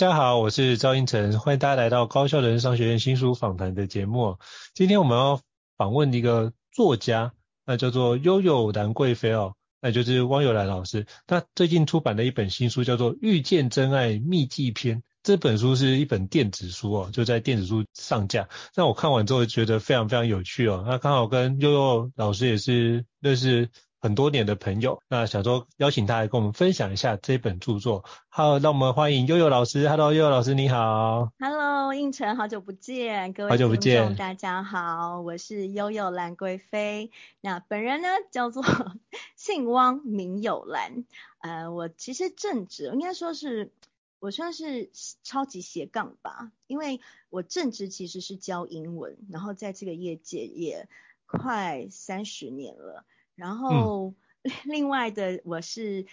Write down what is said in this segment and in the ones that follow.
大家好，我是赵英成，欢迎大家来到高校人商学院新书访谈的节目。今天我们要访问一个作家，那叫做悠悠兰贵妃哦，那就是汪友兰老师。他最近出版的一本新书叫做《遇见真爱秘技篇》，这本书是一本电子书哦，就在电子书上架。那我看完之后觉得非常非常有趣哦。那刚好跟悠悠老师也是认识。很多年的朋友，那想说邀请他来跟我们分享一下这本著作。好，那我们欢迎悠悠老师。Hello，悠悠老师你好。Hello，胤丞，好久不见，各位听众大家好，我是悠悠兰贵妃。那本人呢叫做 姓汪，名有兰。呃，我其实正职应该说是我算是超级斜杠吧，因为我正职其实是教英文，然后在这个业界也快三十年了。然后，另外的我是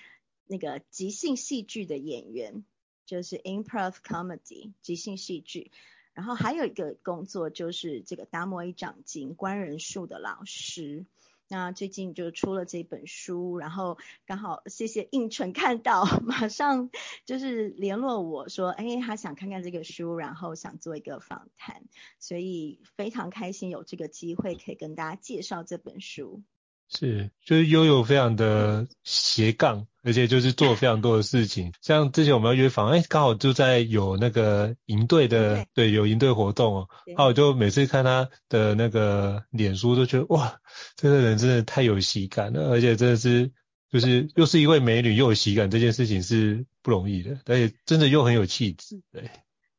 那个即兴戏剧的演员，就是 improv comedy 即兴戏剧。然后还有一个工作就是这个达摩一掌金观人术的老师。那最近就出了这本书，然后刚好谢谢应纯看到，马上就是联络我说，哎，他想看看这个书，然后想做一个访谈，所以非常开心有这个机会可以跟大家介绍这本书。是，就是悠悠非常的斜杠，而且就是做非常多的事情。像之前我们要约访，哎，刚好就在有那个营队的，对，对，有营队活动哦。然后我就每次看他的那个脸书，都觉得哇，这个人真的太有喜感了，而且真的是，就是又是一位美女又有喜感，这件事情是不容易的，而且真的又很有气质。对，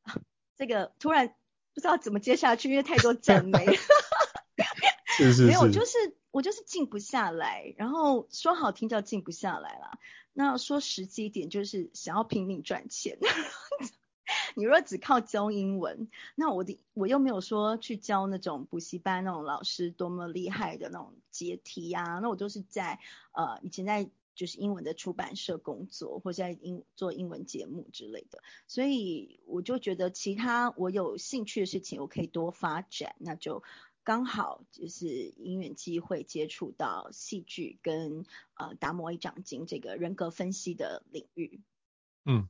这个突然不知道怎么接下去，因为太多赞美。是，是是，没有，就是。我就是静不下来，然后说好听叫静不下来啦。那说实际一点，就是想要拼命赚钱。你若只靠教英文，那我的我又没有说去教那种补习班那种老师多么厉害的那种解题啊。那我都是在呃以前在就是英文的出版社工作，或在英做英文节目之类的。所以我就觉得其他我有兴趣的事情，我可以多发展，那就。刚好就是因缘机会接触到戏剧跟呃达摩一掌经这个人格分析的领域。嗯，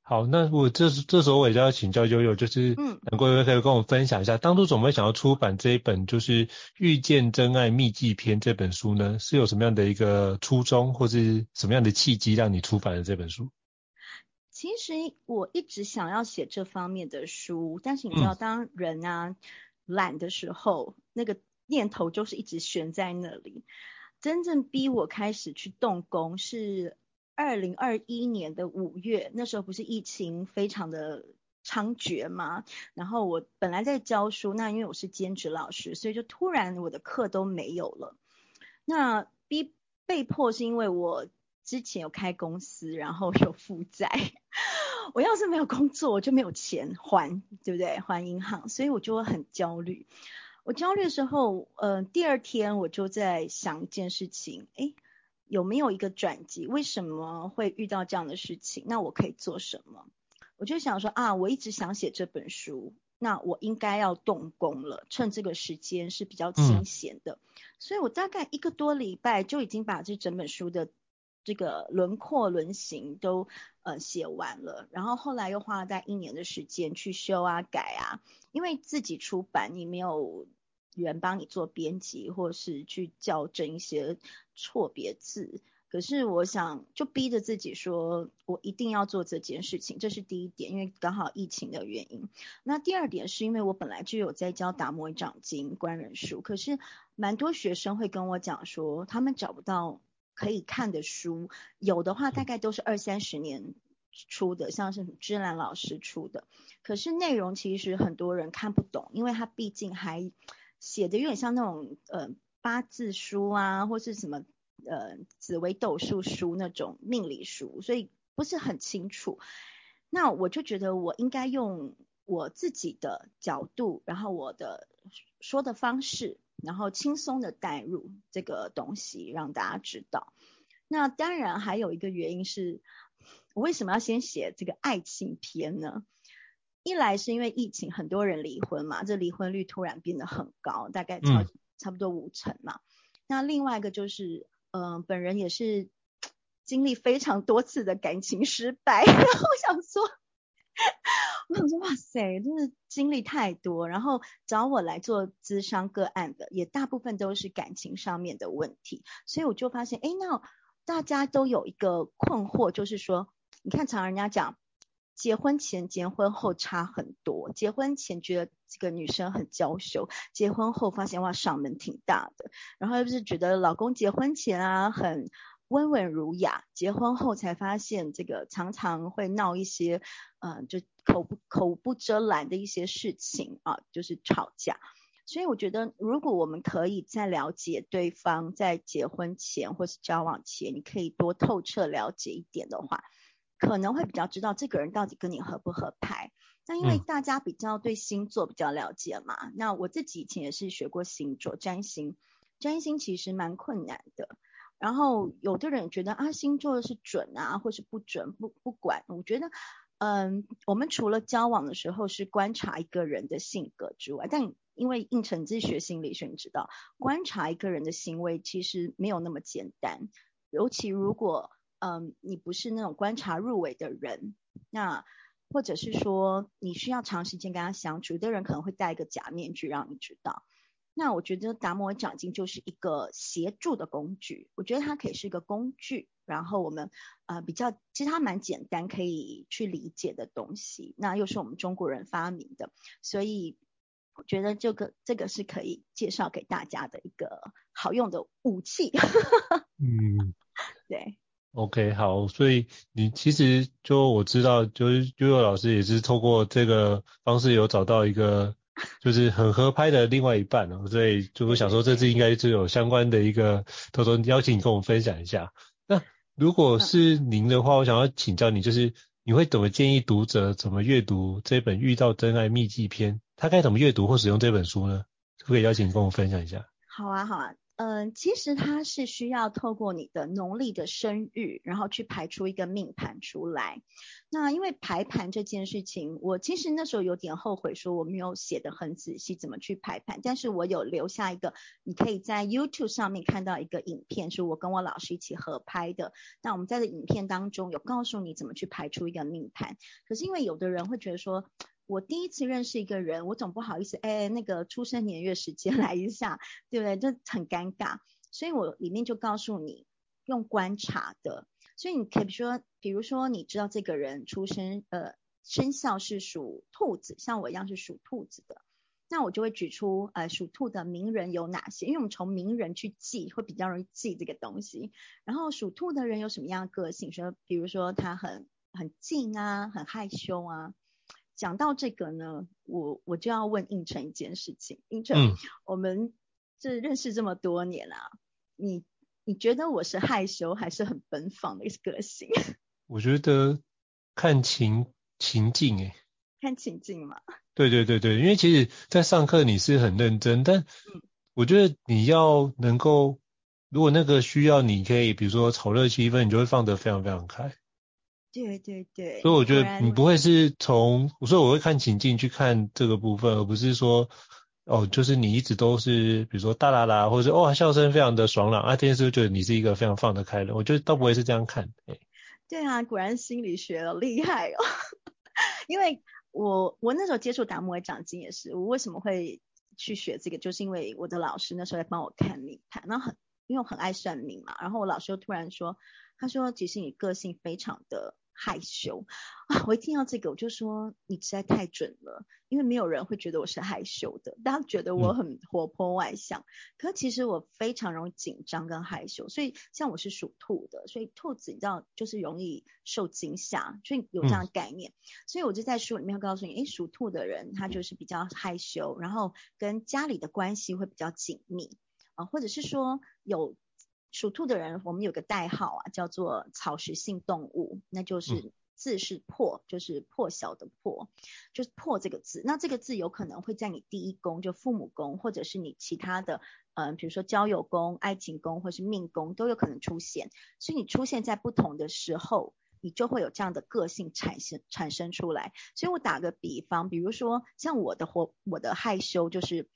好，那我这这时候我也就要请教悠悠，就是嗯，能够可以跟我分享一下，当初怎么会想要出版这一本就是《遇见真爱秘技篇》这本书呢？是有什么样的一个初衷，或是什么样的契机让你出版了这本书？其实我一直想要写这方面的书，但是你知道，当人啊。嗯懒的时候，那个念头就是一直悬在那里。真正逼我开始去动工是二零二一年的五月，那时候不是疫情非常的猖獗吗？然后我本来在教书，那因为我是兼职老师，所以就突然我的课都没有了。那逼被迫是因为我之前有开公司，然后有负债。我要是没有工作，我就没有钱还，对不对？还银行，所以我就会很焦虑。我焦虑的时候，呃，第二天我就在想一件事情，诶，有没有一个转机？为什么会遇到这样的事情？那我可以做什么？我就想说啊，我一直想写这本书，那我应该要动工了，趁这个时间是比较清闲的。嗯。所以我大概一个多礼拜就已经把这整本书的。这个轮廓轮形都呃写完了，然后后来又花了大概一年的时间去修啊改啊，因为自己出版你没有人帮你做编辑或是去校正一些错别字，可是我想就逼着自己说我一定要做这件事情，这是第一点，因为刚好疫情的原因。那第二点是因为我本来就有在教达摩掌经观人术，可是蛮多学生会跟我讲说他们找不到。可以看的书，有的话大概都是二三十年出的，像是芝兰老师出的。可是内容其实很多人看不懂，因为他毕竟还写的有点像那种呃八字书啊，或是什么呃紫微斗数书那种命理书，所以不是很清楚。那我就觉得我应该用我自己的角度，然后我的说的方式，然后轻松的带入这个东西，让大家知道。那当然还有一个原因是，我为什么要先写这个爱情篇呢？一来是因为疫情，很多人离婚嘛，这离婚率突然变得很高，大概差差不多五成嘛。嗯、那另外一个就是，嗯、呃，本人也是。经历非常多次的感情失败，然后我想说，我说，哇塞，真的经历太多。然后找我来做咨商个案的，也大部分都是感情上面的问题。所以我就发现，哎，那大家都有一个困惑，就是说，你看，常人家讲，结婚前、结婚后差很多。结婚前觉得这个女生很娇羞，结婚后发现哇，嗓门挺大的。然后又不是觉得老公结婚前啊很。温文儒雅，结婚后才发现这个常常会闹一些，嗯、呃，就口不口不遮拦的一些事情啊，就是吵架。所以我觉得，如果我们可以在了解对方，在结婚前或是交往前，你可以多透彻了解一点的话，可能会比较知道这个人到底跟你合不合拍。那因为大家比较对星座比较了解嘛，嗯、那我自己以前也是学过星座占星，占星其实蛮困难的。然后有的人觉得啊，星座是准啊，或是不准，不不管。我觉得，嗯，我们除了交往的时候是观察一个人的性格之外，但因为应承自己学心理学，你知道，观察一个人的行为其实没有那么简单。尤其如果，嗯，你不是那种观察入微的人，那或者是说你需要长时间跟他相处，有的人可能会戴一个假面具让你知道。那我觉得达摩奖金就是一个协助的工具，我觉得它可以是一个工具，然后我们呃比较其实它蛮简单可以去理解的东西，那又是我们中国人发明的，所以我觉得这个这个是可以介绍给大家的一个好用的武器。嗯，对。OK，好，所以你其实就我知道，就是悠悠老师也是透过这个方式有找到一个。就是很合拍的另外一半哦，所以就我想说，这次应该就有相关的一个偷偷邀请你跟我们分享一下。那如果是您的话，我想要请教你，就是你会怎么建议读者怎么阅读这本《遇到真爱秘籍篇》？他该怎么阅读或使用这本书呢？可不可以邀请你跟我们分享一下？好啊，好啊。嗯，其实它是需要透过你的农历的生日，然后去排出一个命盘出来。那因为排盘这件事情，我其实那时候有点后悔，说我没有写得很仔细怎么去排盘。但是我有留下一个，你可以在 YouTube 上面看到一个影片，是我跟我老师一起合拍的。那我们在这影片当中有告诉你怎么去排出一个命盘。可是因为有的人会觉得说，我第一次认识一个人，我总不好意思，哎，那个出生年月时间 来一下，对不对？这很尴尬，所以我里面就告诉你用观察的，所以你可以说，比如说你知道这个人出生呃生肖是属兔子，像我一样是属兔子的，那我就会举出呃属兔的名人有哪些，因为我们从名人去记会比较容易记这个东西。然后属兔的人有什么样的个性？说比如说他很很静啊，很害羞啊。讲到这个呢，我我就要问应成一件事情，应成，嗯、我们这认识这么多年啊，你你觉得我是害羞还是很奔放的一个个性？我觉得看情情境诶，看情境嘛。对对对对，因为其实，在上课你是很认真，但我觉得你要能够，如果那个需要，你可以比如说炒热气氛，你就会放得非常非常开。对对对，所以我觉得你不会是从，所以我会看情境去看这个部分，而不是说，哦，就是你一直都是，比如说大啦啦，或者是哦笑声非常的爽朗啊，这件事就觉得你是一个非常放得开的人，我觉得倒不会是这样看。欸、对啊，果然心理学厉害哦，因为我我那时候接触达摩掌经也是，我为什么会去学这个，就是因为我的老师那时候在帮我看命盘，然后很因为我很爱算命嘛，然后我老师又突然说，他说其实你个性非常的。害羞啊！我一听到这个，我就说你实在太准了，因为没有人会觉得我是害羞的，大家觉得我很活泼外向，嗯、可其实我非常容易紧张跟害羞。所以像我是属兔的，所以兔子你知道就是容易受惊吓，所以有这样的概念。嗯、所以我就在书里面告诉你，诶，属兔的人他就是比较害羞，然后跟家里的关系会比较紧密啊，或者是说有。属兔的人，我们有个代号啊，叫做草食性动物，那就是字是破，就是破晓的破，就是破这个字。那这个字有可能会在你第一宫，就父母宫，或者是你其他的，嗯、呃，比如说交友宫、爱情宫，或是命宫都有可能出现。所以你出现在不同的时候，你就会有这样的个性产生产生出来。所以我打个比方，比如说像我的活，我的害羞就是。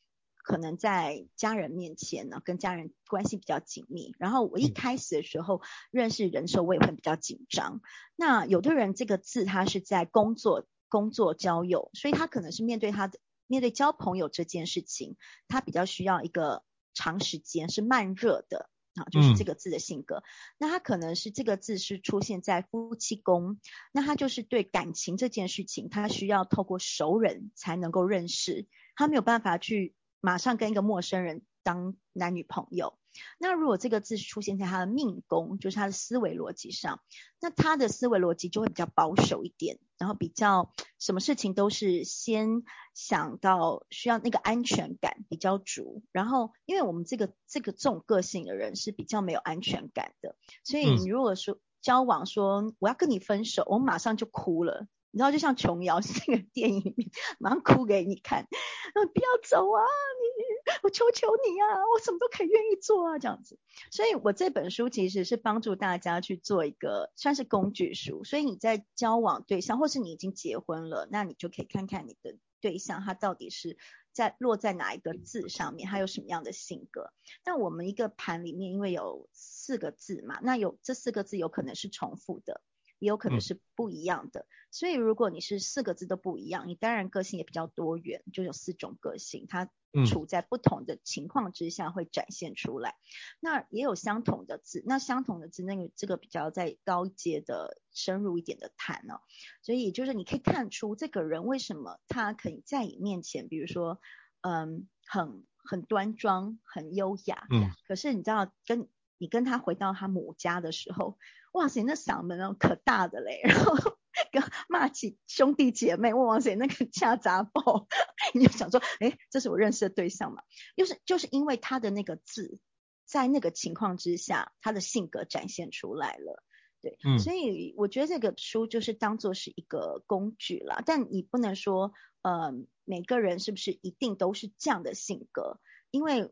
可能在家人面前呢，跟家人关系比较紧密。然后我一开始的时候认识人的时候，我也会比较紧张。那有的人这个字他是在工作、工作交友，所以他可能是面对他的面对交朋友这件事情，他比较需要一个长时间是慢热的啊，就是这个字的性格。嗯、那他可能是这个字是出现在夫妻宫，那他就是对感情这件事情，他需要透过熟人才能够认识，他没有办法去。马上跟一个陌生人当男女朋友，那如果这个字出现在他的命宫，就是他的思维逻辑上，那他的思维逻辑就会比较保守一点，然后比较什么事情都是先想到需要那个安全感比较足，然后因为我们这个这个这种个性的人是比较没有安全感的，所以你如果说交往说我要跟你分手，我马上就哭了。你知道，就像琼瑶 是那个电影里面，马上哭给你看，嗯，不要走啊，你，我求求你啊，我什么都可以愿意做啊，这样子。所以我这本书其实是帮助大家去做一个算是工具书，所以你在交往对象，或是你已经结婚了，那你就可以看看你的对象他到底是在落在哪一个字上面，他有什么样的性格。但我们一个盘里面因为有四个字嘛，那有这四个字有可能是重复的。也有可能是不一样的，嗯、所以如果你是四个字都不一样，你当然个性也比较多元，就有四种个性，它处在不同的情况之下会展现出来。嗯、那也有相同的字，那相同的字，那个这个比较在高阶的深入一点的谈哦，所以就是你可以看出这个人为什么他可以在你面前，比如说，嗯，很很端庄，很优雅，嗯，可是你知道跟你跟他回到他母家的时候。哇塞，那嗓门哦可大的嘞，然后 跟骂起兄弟姐妹，哇塞，那个恰杂爆，你就想说，哎，这是我认识的对象嘛？又是就是因为他的那个字，在那个情况之下，他的性格展现出来了，对，嗯，所以我觉得这个书就是当做是一个工具啦，但你不能说，呃，每个人是不是一定都是这样的性格？因为，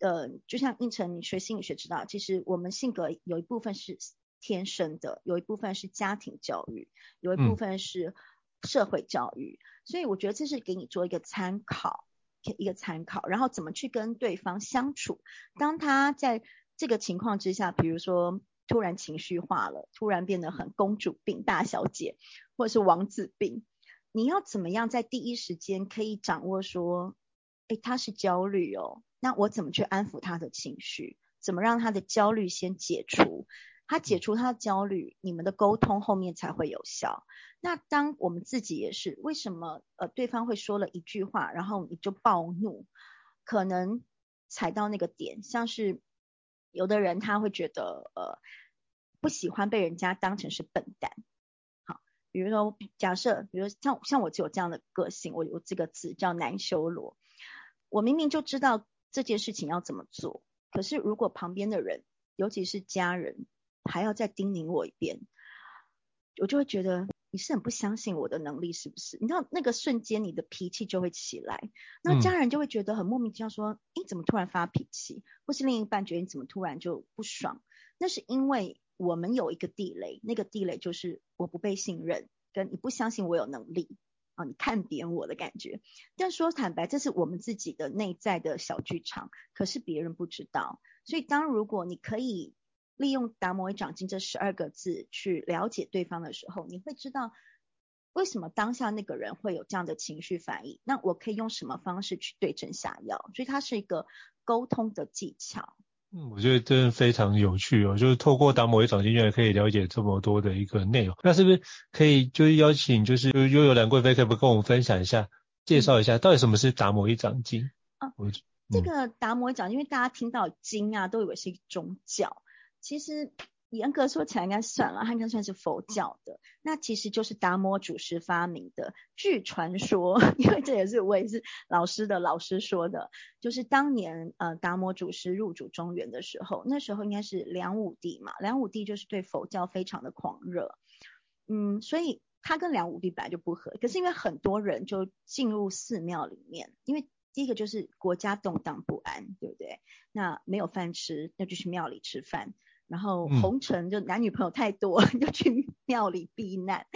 呃，就像应成，你学心理学知道，其实我们性格有一部分是。天生的有一部分是家庭教育，有一部分是社会教育，嗯、所以我觉得这是给你做一个参考，一个参考，然后怎么去跟对方相处。当他在这个情况之下，比如说突然情绪化了，突然变得很公主病、大小姐，或者是王子病，你要怎么样在第一时间可以掌握说，诶，他是焦虑哦，那我怎么去安抚他的情绪？怎么让他的焦虑先解除？他解除他的焦虑，你们的沟通后面才会有效。那当我们自己也是，为什么呃对方会说了一句话，然后你就暴怒，可能踩到那个点，像是有的人他会觉得呃不喜欢被人家当成是笨蛋。好，比如说假设，比如像像我就有这样的个性，我有这个字叫难修罗，我明明就知道这件事情要怎么做，可是如果旁边的人，尤其是家人，还要再叮咛我一遍，我就会觉得你是很不相信我的能力，是不是？你知道那个瞬间你的脾气就会起来，那家人就会觉得很莫名其妙，说：“你、嗯、怎么突然发脾气？”或是另一半觉得你怎么突然就不爽？那是因为我们有一个地雷，那个地雷就是我不被信任，跟你不相信我有能力啊，你看扁我的感觉。但说坦白，这是我们自己的内在的小剧场，可是别人不知道。所以当如果你可以。利用达摩一掌经这十二个字去了解对方的时候，你会知道为什么当下那个人会有这样的情绪反应。那我可以用什么方式去对症下药？所以它是一个沟通的技巧。嗯，我觉得真的非常有趣哦，就是透过达摩一掌经，原来可以了解这么多的一个内容。那是不是可以就是邀请就是悠悠兰贵妃，可不可以跟我们分享一下，介绍一下到底什么是达摩一掌经？啊，嗯、这个达摩一掌，因为大家听到经啊，都以为是一个宗教，其实。严格说起来，应该算了，它应该算是佛教的。那其实就是达摩祖师发明的。据传说，因为这也是我也是老师的老师说的，就是当年呃达摩祖师入主中原的时候，那时候应该是梁武帝嘛。梁武帝就是对佛教非常的狂热，嗯，所以他跟梁武帝本来就不合。可是因为很多人就进入寺庙里面，因为第一个就是国家动荡不安，对不对？那没有饭吃，那就去庙里吃饭。然后红尘就男女朋友太多，嗯、就去庙里避难。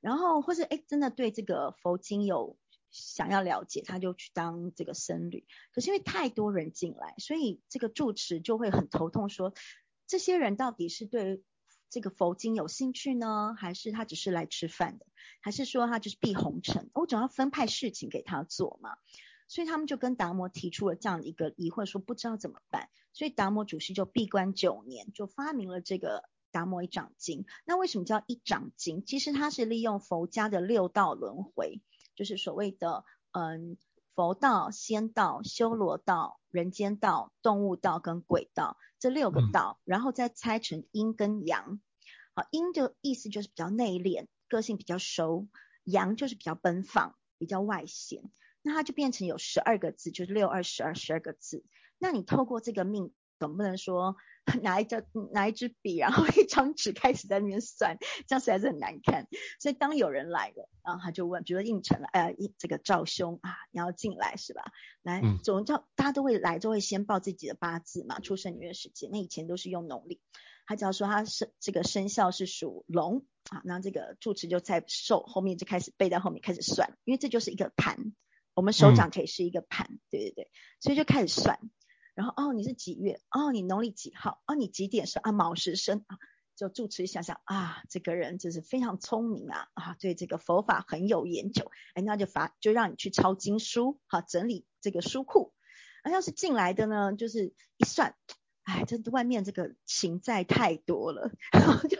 然后或是哎，真的对这个佛经有想要了解，他就去当这个僧侣。可是因为太多人进来，所以这个住持就会很头痛说，说这些人到底是对这个佛经有兴趣呢，还是他只是来吃饭的，还是说他就是避红尘？我总要分派事情给他做嘛。所以他们就跟达摩提出了这样的一个疑惑，说不知道怎么办。所以达摩祖师就闭关九年，就发明了这个达摩一掌经。那为什么叫一掌经？其实它是利用佛家的六道轮回，就是所谓的嗯佛道、仙道、修罗道、人间道、动物道跟鬼道这六个道，然后再拆成阴跟阳。好，阴的意思就是比较内敛，个性比较收；阳就是比较奔放，比较外显。那它就变成有十二个字，就是六二十二十二个字。那你透过这个命，总不能说 拿一张拿一支笔，然后一张纸开始在那边算，这样实在是很难看。所以当有人来了，然后他就问，比如说应承了，哎呀，这个赵兄啊，你要进来是吧？来，总叫大家都会来，都会先报自己的八字嘛，出生年月时间。那以前都是用农历，他只要说他是这个生肖是属龙啊，那这个住持就在手后面就开始背在后面开始算，因为这就是一个盘。我们手掌可以是一个盘，嗯、对对对，所以就开始算，然后哦，你是几月？哦，你农历几号？哦，你几点生？啊，卯时生啊，就住持想想啊，这个人就是非常聪明啊啊，对这个佛法很有研究，哎，那就罚就让你去抄经书，好，整理这个书库。啊，要是进来的呢，就是一算，哎，这外面这个情债太多了，然后就。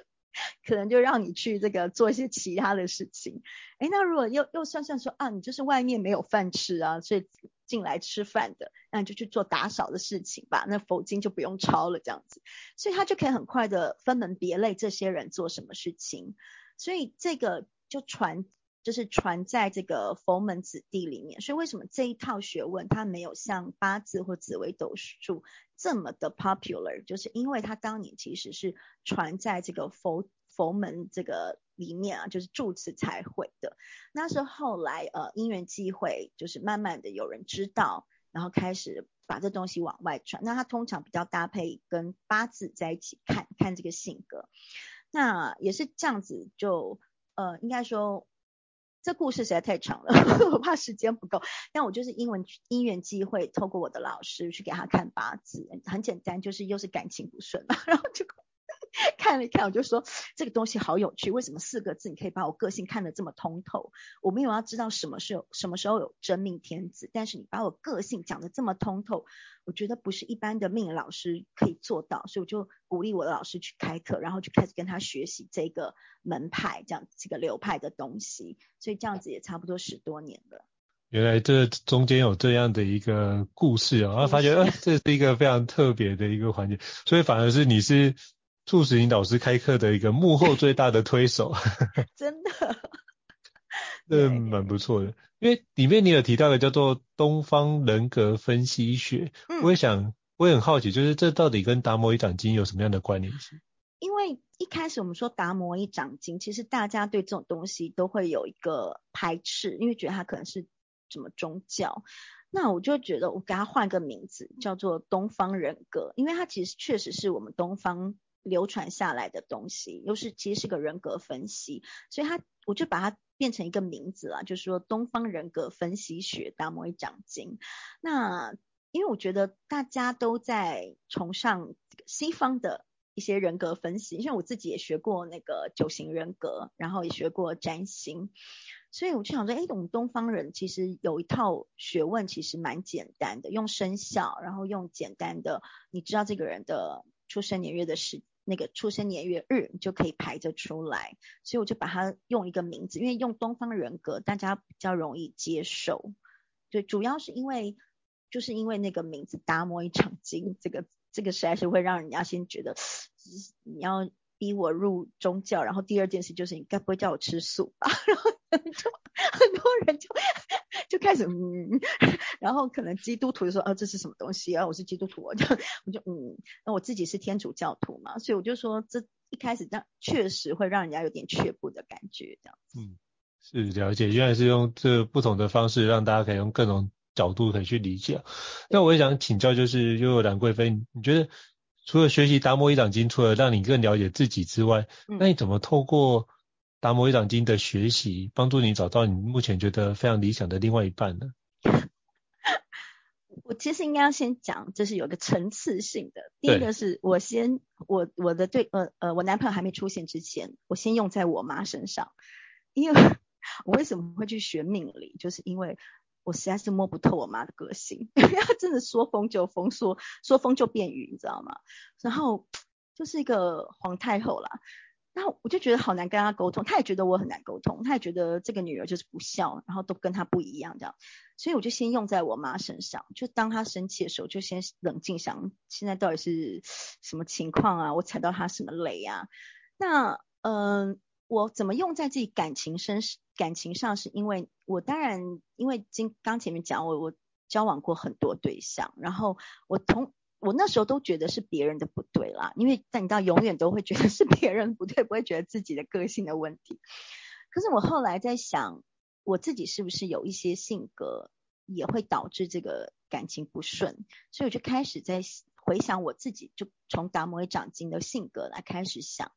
可能就让你去这个做一些其他的事情，哎，那如果又又算算说啊，你就是外面没有饭吃啊，所以进来吃饭的，那你就去做打扫的事情吧，那佛经就不用抄了这样子，所以他就可以很快的分门别类这些人做什么事情，所以这个就传就是传在这个佛门子弟里面，所以为什么这一套学问它没有像八字或紫微斗数这么的 popular，就是因为他当年其实是传在这个佛。佛门这个里面啊，就是住持才会的。那是后来呃因缘际会，就是慢慢的有人知道，然后开始把这东西往外传。那他通常比较搭配跟八字在一起看，看这个性格。那也是这样子就，呃应该说这故事实在太长了，我怕时间不够。但我就是因为因缘际会，透过我的老师去给他看八字，很简单，就是又是感情不顺嘛，然后就。看了一看，我就说这个东西好有趣。为什么四个字你可以把我个性看得这么通透？我没有要知道什么时候什么时候有真命天子，但是你把我个性讲得这么通透，我觉得不是一般的命老师可以做到，所以我就鼓励我的老师去开课，然后就开始跟他学习这个门派这样这个流派的东西。所以这样子也差不多十多年了。原来这中间有这样的一个故事啊、哦，然后发觉呃这是一个非常特别的一个环节，所以反而是你是。促使你导师开课的一个幕后最大的推手，真的，这蛮不错的。因为里面你有提到的叫做东方人格分析学，嗯、我也想，我也很好奇，就是这到底跟达摩一掌经有什么样的关联性？因为一开始我们说达摩一掌经，其实大家对这种东西都会有一个排斥，因为觉得它可能是什么宗教。那我就觉得我给它换个名字，叫做东方人格，因为它其实确实是我们东方。流传下来的东西，又是其实是个人格分析，所以他我就把它变成一个名字了，就是说东方人格分析学达摩一掌经。那因为我觉得大家都在崇尚西方的一些人格分析，因为我自己也学过那个九型人格，然后也学过占星。所以我就想说，哎，我们东方人其实有一套学问，其实蛮简单的，用生肖，然后用简单的，你知道这个人的出生年月的时，那个出生年月日，就可以排得出来。所以我就把它用一个名字，因为用东方人格，大家比较容易接受。对，主要是因为就是因为那个名字“达摩一场经”，这个这个实在是会让人家先觉得你要。逼我入宗教，然后第二件事就是你该不会叫我吃素吧？然后就很多人就就开始嗯，然后可能基督徒就说啊，这是什么东西啊？我是基督徒，我就我就嗯，那我自己是天主教徒嘛，所以我就说这一开始这确实会让人家有点却步的感觉，这样子。嗯，是了解，原来是用这不同的方式让大家可以用各种角度可以去理解。那我也想请教，就是悠悠兰贵妃，你觉得？除了学习达摩一掌经，除了让你更了解自己之外，嗯、那你怎么透过达摩一掌经的学习，帮助你找到你目前觉得非常理想的另外一半呢？我其实应该要先讲，就是有个层次性的。第一个是我先，我我的对呃呃，我男朋友还没出现之前，我先用在我妈身上，因为 我为什么会去学命理，就是因为。我实在是摸不透我妈的个性，因为她真的说风就风，说说风就变雨，你知道吗？然后就是一个皇太后啦，然后我就觉得好难跟她沟通，她也觉得我很难沟通，她也觉得这个女儿就是不孝，然后都跟她不一样这样，所以我就先用在我妈身上，就当她生气的时候，就先冷静想，现在到底是什么情况啊？我踩到她什么雷啊？那嗯。我怎么用在自己感情身感情上，是因为我当然因为今刚前面讲我我交往过很多对象，然后我同我那时候都觉得是别人的不对啦，因为但你知道永远都会觉得是别人不对，不会觉得自己的个性的问题。可是我后来在想，我自己是不是有一些性格也会导致这个感情不顺，所以我就开始在回想我自己，就从达摩一掌经的性格来开始想，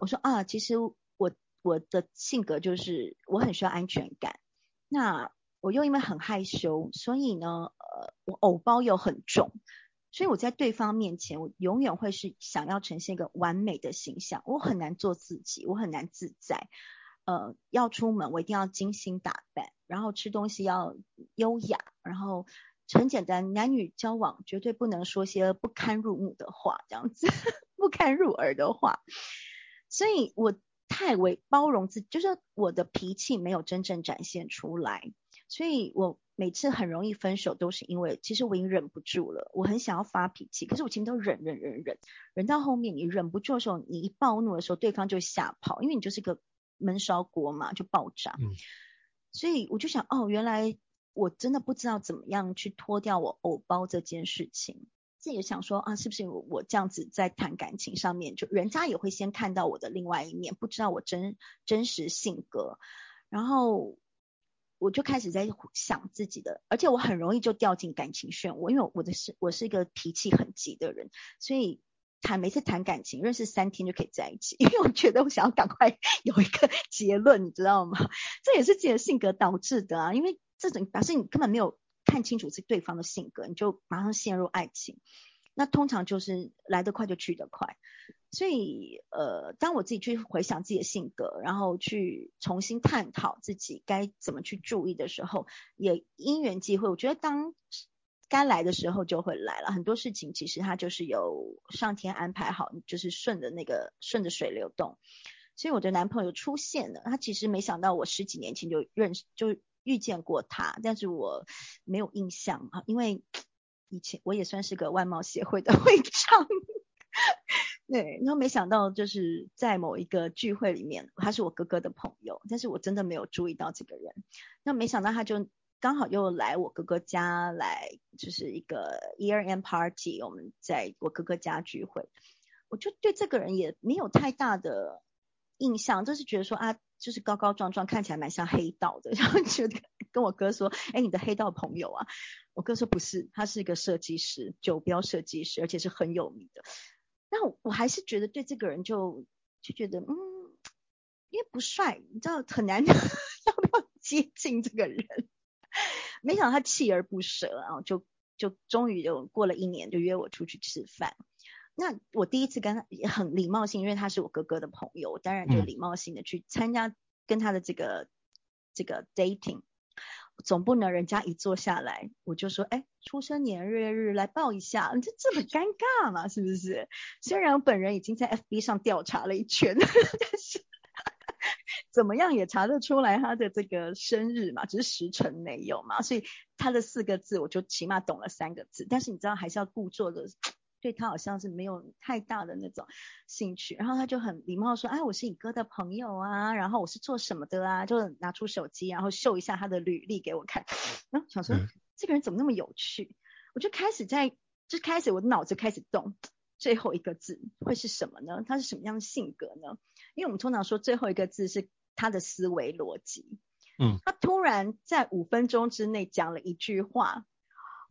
我说啊，其实。我我的性格就是我很需要安全感，那我又因为很害羞，所以呢，呃，我偶包又很重，所以我在对方面前，我永远会是想要呈现一个完美的形象，我很难做自己，我很难自在，呃，要出门我一定要精心打扮，然后吃东西要优雅，然后很简单，男女交往绝对不能说些不堪入目的话，这样子 不堪入耳的话，所以我。太为包容自己，就是我的脾气没有真正展现出来，所以我每次很容易分手，都是因为其实我已经忍不住了，我很想要发脾气，可是我前面都忍忍忍忍，忍到后面你忍不住的时候，你一暴怒的时候，对方就吓跑，因为你就是个闷烧锅嘛，就爆炸。嗯。所以我就想，哦，原来我真的不知道怎么样去脱掉我偶包这件事情。自己想说啊，是不是我这样子在谈感情上面，就人家也会先看到我的另外一面，不知道我真真实性格，然后我就开始在想自己的，而且我很容易就掉进感情漩涡，因为我的是我是一个脾气很急的人，所以谈每次谈感情，认识三天就可以在一起，因为我觉得我想要赶快有一个结论，你知道吗？这也是自己的性格导致的啊，因为这种表示你根本没有。看清楚是对方的性格，你就马上陷入爱情。那通常就是来得快就去得快。所以，呃，当我自己去回想自己的性格，然后去重新探讨自己该怎么去注意的时候，也因缘际会，我觉得当该来的时候就会来了。很多事情其实它就是有上天安排好，就是顺着那个顺着水流动。所以我的男朋友出现了，他其实没想到我十几年前就认识就。遇见过他，但是我没有印象啊，因为以前我也算是个外貌协会的 会长，对，然后没想到就是在某一个聚会里面，他是我哥哥的朋友，但是我真的没有注意到这个人，那没想到他就刚好又来我哥哥家来，就是一个 year end party，我们在我哥哥家聚会，我就对这个人也没有太大的印象，就是觉得说啊。就是高高壮壮，看起来蛮像黑道的，然后觉得跟我哥说：“哎，你的黑道朋友啊？”我哥说：“不是，他是一个设计师，酒标设计师，而且是很有名的。”那我，我还是觉得对这个人就就觉得，嗯，因为不帅，你知道很难 要不要接近这个人。没想到他锲而不舍，然后就就终于就过了一年，就约我出去吃饭。那我第一次跟他也很礼貌性，因为他是我哥哥的朋友，当然就礼貌性的去参加跟他的这个这个 dating。总不能人家一坐下来，我就说，哎，出生年月日来报一下，这这么尴尬嘛，是不是？虽然我本人已经在 FB 上调查了一圈，但是 怎么样也查得出来他的这个生日嘛，只是时辰没有嘛，所以他的四个字我就起码懂了三个字，但是你知道还是要故作的。对他好像是没有太大的那种兴趣，然后他就很礼貌说：“哎，我是你哥的朋友啊，然后我是做什么的啊？”就拿出手机，然后秀一下他的履历给我看。然后想说这个人怎么那么有趣？我就开始在就开始我的脑子开始动，最后一个字会是什么呢？他是什么样的性格呢？因为我们通常说最后一个字是他的思维逻辑。嗯，他突然在五分钟之内讲了一句话。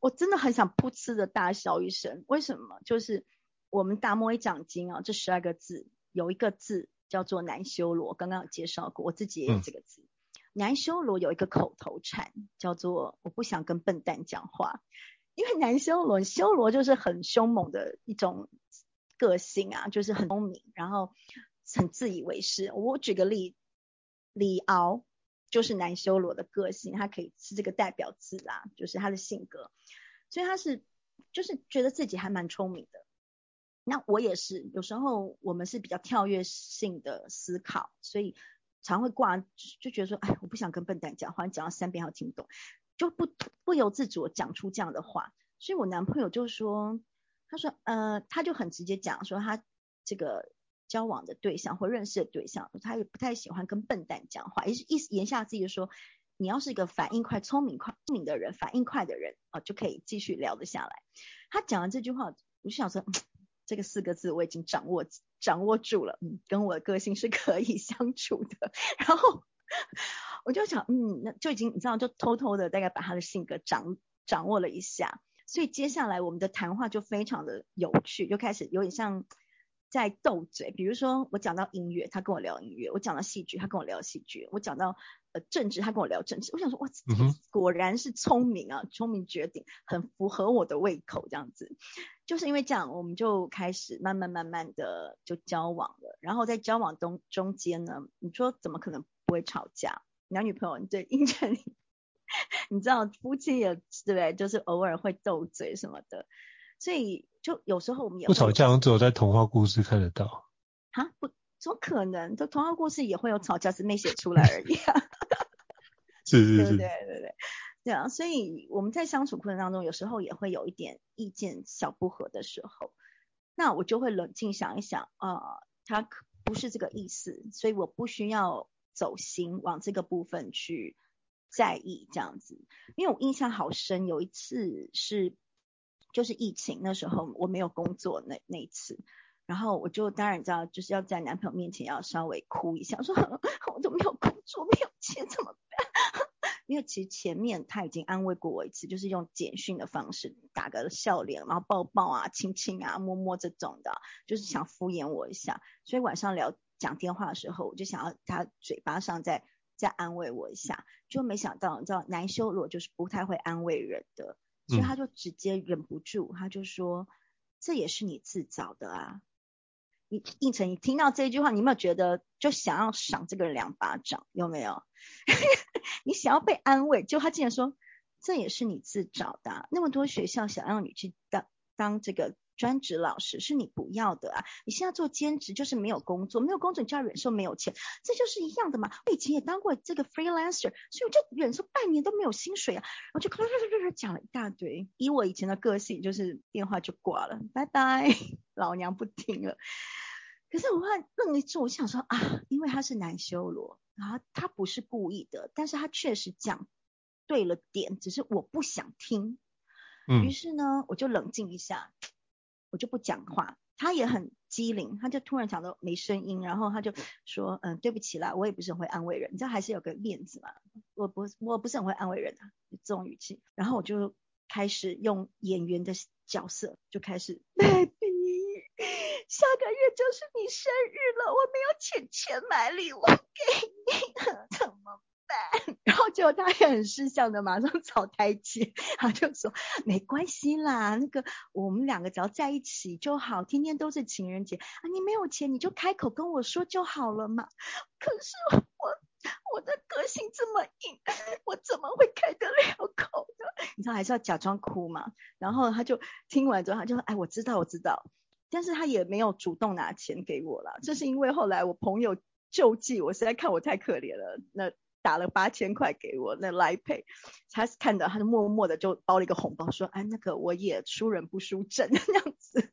我真的很想噗嗤的大笑一声，为什么？就是我们达摩一讲经啊，这十二个字有一个字叫做南修罗，刚刚有介绍过，我自己也有这个字。嗯、难修罗有一个口头禅叫做我不想跟笨蛋讲话，因为南修罗，修罗就是很凶猛的一种个性啊，就是很聪明，然后很自以为是。我举个例，李敖。就是南修罗的个性，他可以是这个代表字啦，就是他的性格，所以他是就是觉得自己还蛮聪明的。那我也是，有时候我们是比较跳跃性的思考，所以常会挂就觉得说，哎，我不想跟笨蛋讲话，你讲到三遍还听懂，就不不由自主讲出这样的话。所以我男朋友就说，他说，呃，他就很直接讲说他这个。交往的对象或认识的对象，他也不太喜欢跟笨蛋讲话，也是意思言下之意说，你要是一个反应快、聪明快、聪明的人，反应快的人啊，就可以继续聊得下来。他讲完这句话，我就想说，这个四个字我已经掌握掌握住了，嗯，跟我的个性是可以相处的。然后我就想，嗯，那就已经你知道，就偷偷的大概把他的性格掌掌握了一下，所以接下来我们的谈话就非常的有趣，就开始有点像。在斗嘴，比如说我讲到音乐，他跟我聊音乐；我讲到戏剧，他跟我聊戏剧；我讲到呃政治，他跟我聊政治。我想说，哇，果然是聪明啊，聪明绝顶，很符合我的胃口。这样子，就是因为这样，我们就开始慢慢慢慢的就交往了。然后在交往中中间呢，你说怎么可能不会吵架？男女朋友对，因 为你知道夫妻也对不对？就是偶尔会斗嘴什么的。所以就有时候我们也会不吵架，只有在童话故事看得到。啊，不，怎么可能？这童话故事也会有吵架，是没写出来而已啊。是是是，对对对对，对啊。所以我们在相处过程当中，有时候也会有一点意见小不合的时候，那我就会冷静想一想啊，呃，他不是这个意思，所以我不需要走心往这个部分去在意这样子。因为我印象好深，有一次是。就是疫情那时候我没有工作那那一次，然后我就当然知道就是要在男朋友面前要稍微哭一下，我说 我都没有工作，没有钱怎么办？因为其实前面他已经安慰过我一次，就是用简讯的方式打个笑脸，然后抱抱啊、亲亲啊、摸摸这种的，就是想敷衍我一下。所以晚上聊讲电话的时候，我就想要他嘴巴上再再安慰我一下，就没想到你知道难修罗就是不太会安慰人的。所以他就直接忍不住，他就说：“这也是你自找的啊！”你应成，你听到这句话，你有没有觉得就想要赏这个人两巴掌？有没有？你想要被安慰，就他竟然说：“这也是你自找的啊。”那么多学校想让你去当当这个。专职老师是你不要的啊！你现在做兼职就是没有工作，没有工作你就要忍受没有钱，这就是一样的嘛。我以前也当过这个 freelancer，所以我就忍受半年都没有薪水啊。然后就讲了一大堆，以我以前的个性，就是电话就挂了，拜拜，老娘不听了。可是我后来愣一住，我想说啊，因为他是男修罗，然后他不是故意的，但是他确实讲对了点，只是我不想听。嗯，于是呢，我就冷静一下。我就不讲话，他也很机灵，他就突然讲到没声音，然后他就说，嗯，对不起啦，我也不是很会安慰人，你知道还是有个面子嘛，我不我不是很会安慰人啊，这种语气，然后我就开始用演员的角色，就开始，baby，下个月就是你生日了，我没有钱钱买礼物给你，然后结果他也很识相的，马上找台阶，他就说没关系啦，那个我们两个只要在一起就好，天天都是情人节啊，你没有钱你就开口跟我说就好了嘛。可是我我的个性这么硬，我怎么会开得了口呢？你知道还是要假装哭嘛。然后他就听完之后，他就说：“哎，我知道，我知道。”但是他也没有主动拿钱给我了。这是因为后来我朋友救济我，实在看我太可怜了，那打了八千块给我，那来配他是看到，他就默默的就包了一个红包，说：“哎，那个我也输人不输阵 这样子。”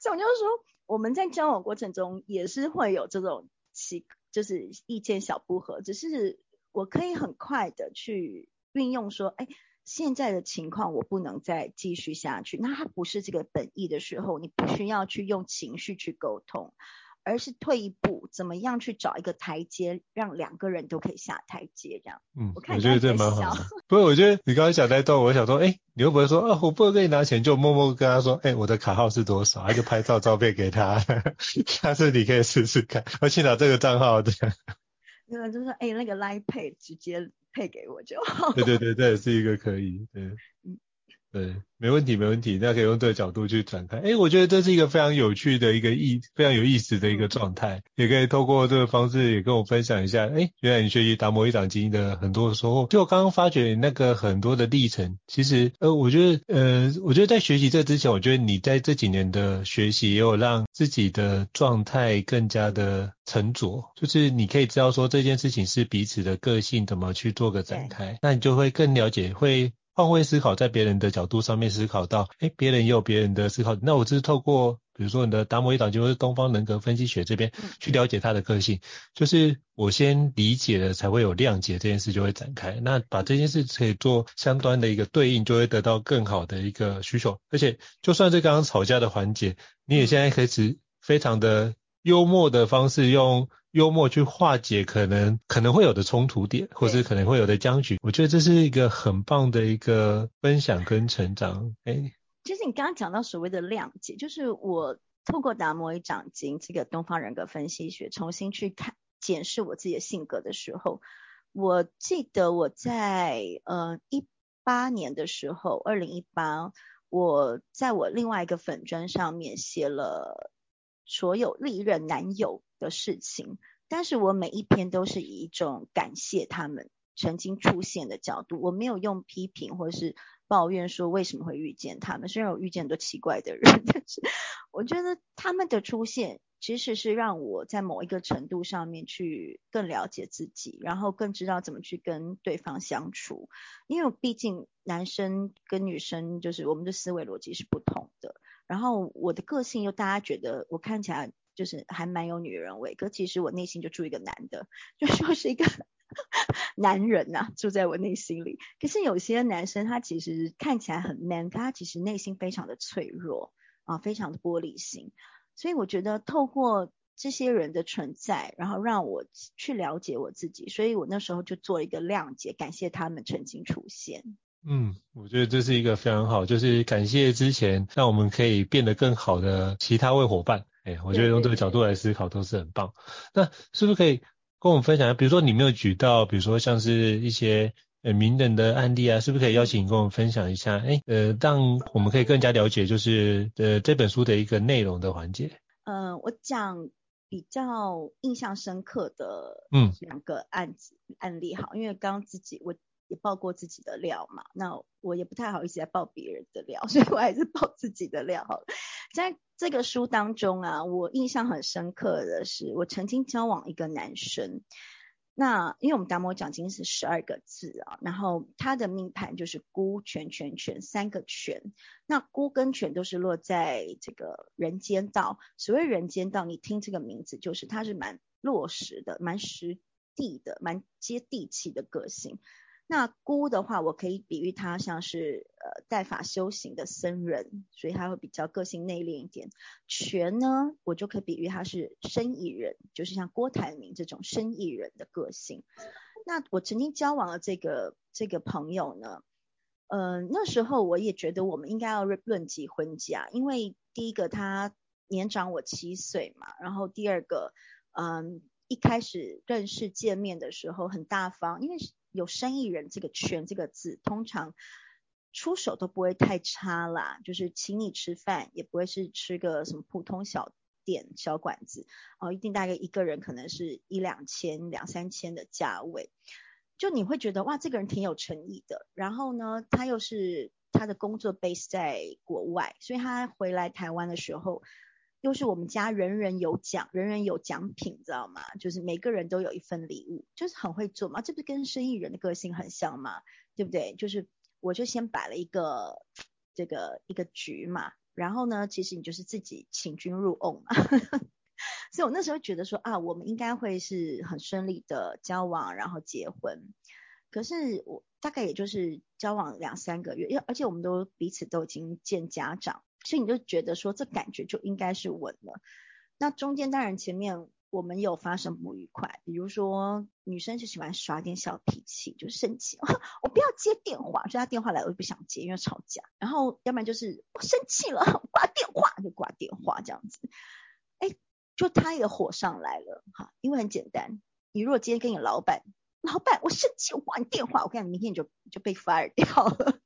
所以我就是说，我们在交往过程中也是会有这种奇，就是意见小不合，只是我可以很快的去运用说，哎，现在的情况我不能再继续下去，那他不是这个本意的时候，你不需要去用情绪去沟通。而是退一步，怎么样去找一个台阶，让两个人都可以下台阶，这样。嗯，我看你我觉得这蛮好的。不过我觉得你刚才讲那段，我想说，哎，你会不会说，啊，我不能给你拿钱，就默默跟他说，哎，我的卡号是多少，他就拍照照片给他，下次你可以试试看，我去拿这个账号的。那个就是说，哎，那个 Line Pay 直接配给我就好。对对对，这也是一个可以，对。嗯。对，没问题，没问题，那可以用这个角度去展开。哎，我觉得这是一个非常有趣的一个意，非常有意思的一个状态，也可以透过这个方式也跟我分享一下。哎，原来你学习达摩一掌经的很多的收获，就我刚刚发觉那个很多的历程，其实呃，我觉得呃，我觉得在学习这之前，我觉得你在这几年的学习也有让自己的状态更加的沉着，就是你可以知道说这件事情是彼此的个性怎么去做个展开，那你就会更了解会。换位思考，在别人的角度上面思考到，哎，别人也有别人的思考。那我就是透过，比如说你的达摩一掌经，就是东方人格分析学这边，去了解他的个性。就是我先理解了，才会有谅解这件事就会展开。那把这件事可以做相端的一个对应，就会得到更好的一个需求。而且，就算是刚刚吵架的环节，你也现在可以非常的幽默的方式用。幽默去化解可能可能会有的冲突点，或是可能会有的僵局。我觉得这是一个很棒的一个分享跟成长。哎，其实你刚刚讲到所谓的谅解，就是我透过达摩与掌经这个东方人格分析学，重新去看检视我自己的性格的时候，我记得我在呃一八年的时候，二零一八，我在我另外一个粉砖上面写了所有历任男友的事情，但是我每一篇都是以一种感谢他们曾经出现的角度，我没有用批评或是抱怨说为什么会遇见他们。虽然我遇见很多奇怪的人，但是我觉得他们的出现其实是让我在某一个程度上面去更了解自己，然后更知道怎么去跟对方相处。因为毕竟男生跟女生就是我们的思维逻辑是不同的，然后我的个性又大家觉得我看起来。就是还蛮有女人味，可其实我内心就住一个男的，就说是一个 男人呐、住在我内心里。可是有些男生他其实看起来很 man，他其实内心非常的脆弱啊，非常的玻璃心。所以我觉得透过这些人的存在，然后让我去了解我自己，所以我那时候就做一个谅解，感谢他们曾经出现。嗯，我觉得这是一个非常好，就是感谢之前让我们可以变得更好的其他位伙伴。哎，我觉得用这个角度来思考都是很棒。那是不是可以跟我们分享一下？比如说你没有举到，比如说像是一些呃名人的案例啊，是不是可以邀请你跟我们分享一下？哎，呃，让我们可以更加了解，就是呃这本书的一个内容的环节。呃，我讲比较印象深刻的嗯两个案子、嗯、案例好，因为刚刚自己我。也爆过自己的料嘛，那我也不太好意思来爆别人的料，所以我还是爆自己的料好了。在这个书当中啊，我印象很深刻的是，我曾经交往一个男生。那因为我们达摩讲经是十二个字啊，然后他的命盘就是孤权权权三个权，那孤跟权都是落在这个人间道。所谓人间道，你听这个名字，就是它是蛮落实的、蛮实地的、蛮接地气的个性。那孤的话，我可以比喻他像是呃带法修行的僧人，所以他会比较个性内敛一点。权呢，我就可以比喻他是生意人，就是像郭台铭这种生意人的个性。那我曾经交往的这个这个朋友呢，嗯、那时候我也觉得我们应该要论及婚嫁，因为第一个他年长我七岁嘛，然后第二个，嗯，一开始认识见面的时候很大方，因为。有生意人这个权这个字，通常出手都不会太差啦，就是请你吃饭，也不会是吃个什么普通小店小馆子，哦，一定大概一个人可能是一两千、两三千的价位，就你会觉得哇，这个人挺有诚意的。然后呢，他又是他的工作 base 在国外，所以他回来台湾的时候，又是我们家人人有奖，人人有奖品，知道吗？就是每个人都有一份礼物，就是很会做嘛，这不是跟生意人的个性很像吗？对不对？就是我就先摆了一个这个一个局嘛。然后呢，其实你就是自己请君入瓮嘛，所以我那时候觉得说啊，我们应该会是很顺利的交往，然后结婚。可是我大概也就是交往两三个月，因为而且我们都彼此都已经见家长，所以你就觉得说这感觉就应该是稳了。那中间当然前面。我们有发生不愉快，比如说女生就喜欢耍点小脾气，就生气，我不要接电话，所以她电话来我就不想接，因为吵架。然后要不然就是我生气了，挂电话就挂电话这样子。哎，就她也火上来了哈，因为很简单，你如果今天跟你老板，老板我生气，我挂你电话，我看你明天你就就被 fire 掉了。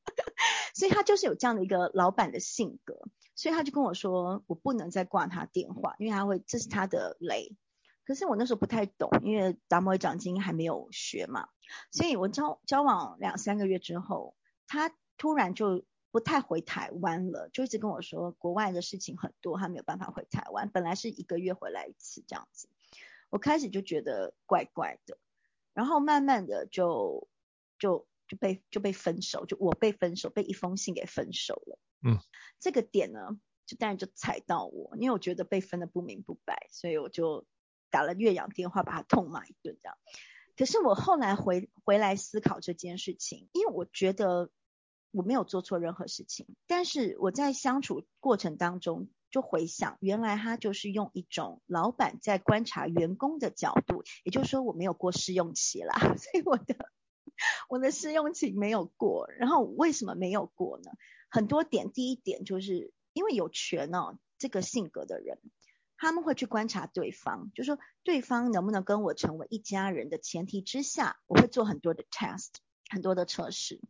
所以他就是有这样的一个老板的性格，所以他就跟我说，我不能再挂他电话，因为他会这是他的雷。可是我那时候不太懂，因为达摩奖金还没有学嘛，所以我交交往两三个月之后，他突然就不太回台湾了，就一直跟我说国外的事情很多，他没有办法回台湾。本来是一个月回来一次这样子，我开始就觉得怪怪的，然后慢慢的就就就被就被分手，就我被分手，被一封信给分手了。嗯，这个点呢，就当然就踩到我，因为我觉得被分的不明不白，所以我就。打了岳阳电话，把他痛骂一顿，这样。可是我后来回回来思考这件事情，因为我觉得我没有做错任何事情，但是我在相处过程当中就回想，原来他就是用一种老板在观察员工的角度，也就是说我没有过试用期啦，所以我的我的试用期没有过。然后为什么没有过呢？很多点，第一点就是因为有权哦，这个性格的人。他们会去观察对方，就说对方能不能跟我成为一家人的前提之下，我会做很多的 test，很多的测试。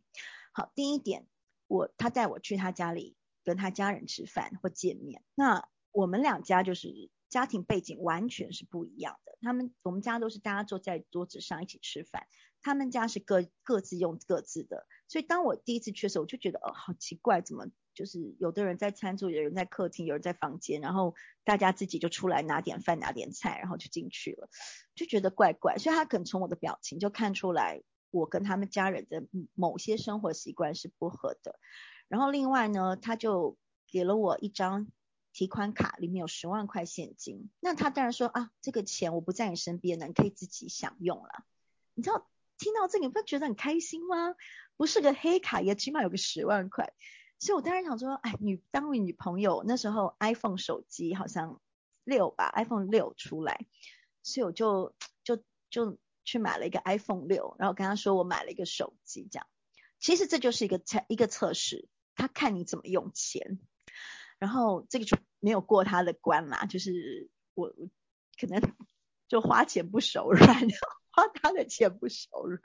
好，第一点，我他带我去他家里跟他家人吃饭或见面，那我们两家就是家庭背景完全是不一样的。他们我们家都是大家坐在桌子上一起吃饭，他们家是各各自用各自的，所以当我第一次去的时候，我就觉得哦，好奇怪，怎么？就是有的人在餐桌，有人在客厅，有人在房间，然后大家自己就出来拿点饭，拿点菜，然后就进去了，就觉得怪怪。所以他可能从我的表情就看出来，我跟他们家人的某些生活习惯是不合的。然后另外呢，他就给了我一张提款卡，里面有十万块现金。那他当然说啊，这个钱我不在你身边呢，你可以自己享用了。你知道听到这个，你不觉得很开心吗？不是个黑卡，也起码有个十万块。所以我当然想说，哎，女当你女朋友那时候 iPhone 手机好像六吧，iPhone 六出来，所以我就就就去买了一个 iPhone 六，然后跟他说我买了一个手机，这样。其实这就是一个测一个测试，他看你怎么用钱。然后这个就没有过他的关啦，就是我可能就花钱不手软，花他的钱不手软，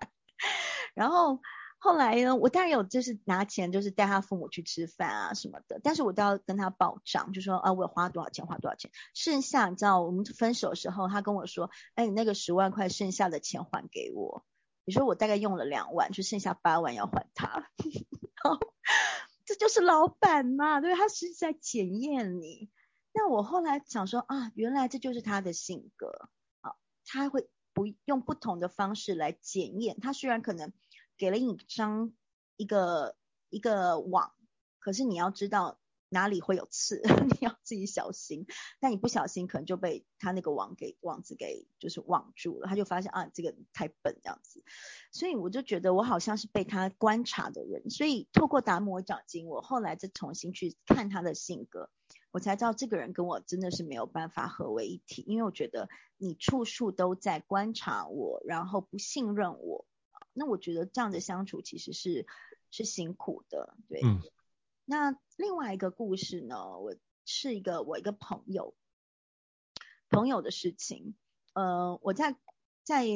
然后。后来呢，我当然有就是拿钱，就是带他父母去吃饭啊什么的，但是我都要跟他报账，就说啊，我花多少钱，花多少钱。剩下你知道，我们分手的时候，他跟我说，哎，你那个十万块剩下的钱还给我。你说我大概用了两万，就剩下八万要还他。这就是老板嘛，对，他是在检验你。那我后来想说啊，原来这就是他的性格啊，他会不用不同的方式来检验。他虽然可能。给了你一张一个一个网，可是你要知道哪里会有刺，你要自己小心。但你不小心，可能就被他那个网给网子给就是网住了，他就发现啊，这个太笨这样子。所以我就觉得我好像是被他观察的人。所以透过达摩掌经，我后来再重新去看他的性格，我才知道这个人跟我真的是没有办法合为一体，因为我觉得你处处都在观察我，然后不信任我。那我觉得这样的相处其实是是辛苦的，对。嗯。那另外一个故事呢，我是一个我一个朋友朋友的事情。呃，我在在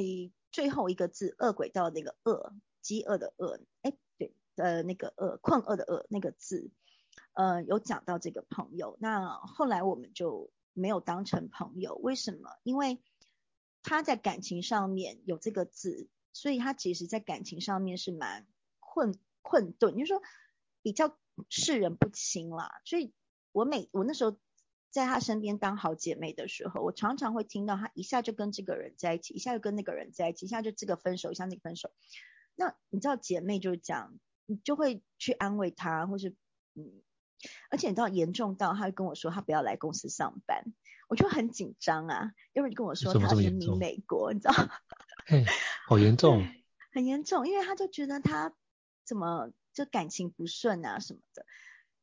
最后一个字“饿鬼道”那个“饿”，饥饿的“饿”，哎，对，呃，那个“饿”，困饿的“饿”那个字，呃，有讲到这个朋友。那后来我们就没有当成朋友。为什么？因为他在感情上面有这个字，所以他其实在感情上面是蛮困困顿，就是说比较世人不清啦。所以我每我那时候在他身边当好姐妹的时候，我常常会听到他一下就跟这个人在一起，一下就跟那个人在一起，一下就这个分手，一下那个分手。那你知道姐妹就是这样，你就会去安慰他，或是嗯。而且你知道严重到，他会跟我说他不要来公司上班，我就很紧张啊。要不然就跟我说他移民美国，你知道吗？嘿，好严重，很严重，因为他就觉得他怎么就感情不顺啊什么的。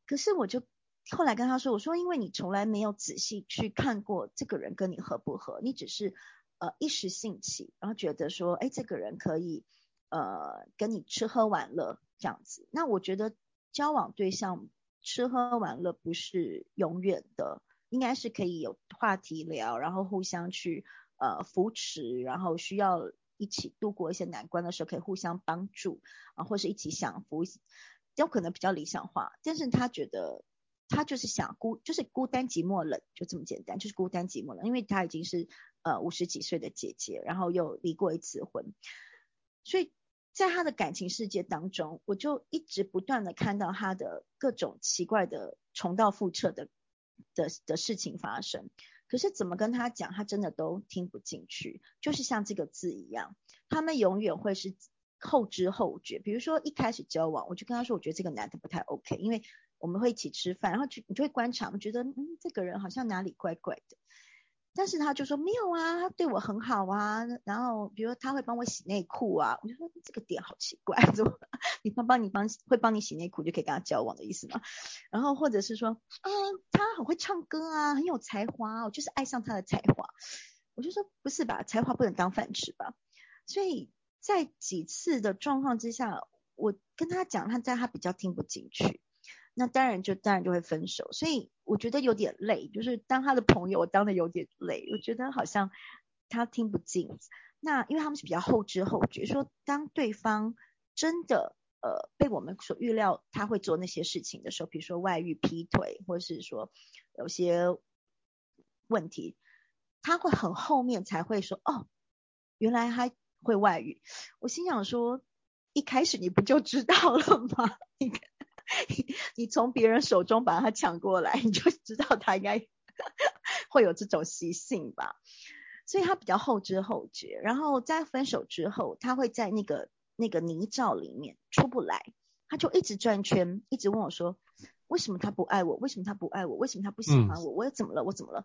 可是我就后来跟他说，我说因为你从来没有仔细去看过这个人跟你合不合，你只是呃一时兴起，然后觉得说，哎，这个人可以呃跟你吃喝玩乐这样子。那我觉得交往对象。吃喝玩乐不是永远的，应该是可以有话题聊，然后互相去呃扶持，然后需要一起度过一些难关的时候，可以互相帮助啊，或是一起享福，有可能比较理想化。但是他觉得他就是想孤，就是孤单寂寞冷，就这么简单，就是孤单寂寞冷，因为他已经是呃五十几岁的姐姐，然后又离过一次婚，所以。在他的感情世界当中，我就一直不断的看到他的各种奇怪的重蹈覆辙的的的事情发生。可是怎么跟他讲，他真的都听不进去。就是像这个字一样，他们永远会是后知后觉。比如说一开始交往，我就跟他说，我觉得这个男的不太 OK，因为我们会一起吃饭，然后就你就会观察，我觉得嗯，这个人好像哪里怪怪的。但是他就说没有啊，他对我很好啊。然后比如他会帮我洗内裤啊，我就说这个点好奇怪，怎么你帮帮你帮会帮你洗内裤就可以跟他交往的意思吗？然后或者是说，嗯，他很会唱歌啊，很有才华，我就是爱上他的才华。我就说不是吧，才华不能当饭吃吧。所以在几次的状况之下，我跟他讲，他在他比较听不进去。那当然就当然就会分手，所以我觉得有点累，就是当他的朋友，我当的有点累，我觉得好像他听不进。那因为他们是比较后知后觉，说当对方真的呃被我们所预料他会做那些事情的时候，比如说外遇、劈腿，或者是说有些问题，他会很后面才会说哦，原来他会外遇。我心想说，一开始你不就知道了吗？你看。你从别人手中把他抢过来，你就 知道他应该 会有这种习性吧。所以他比较后知后觉，然后在分手之后，他会在那个那个泥沼里面出不来，他就一直转圈，一直问我说：为什么他不爱我？为什么他不爱我？为什么他不喜欢我？我又怎么了？我怎么了？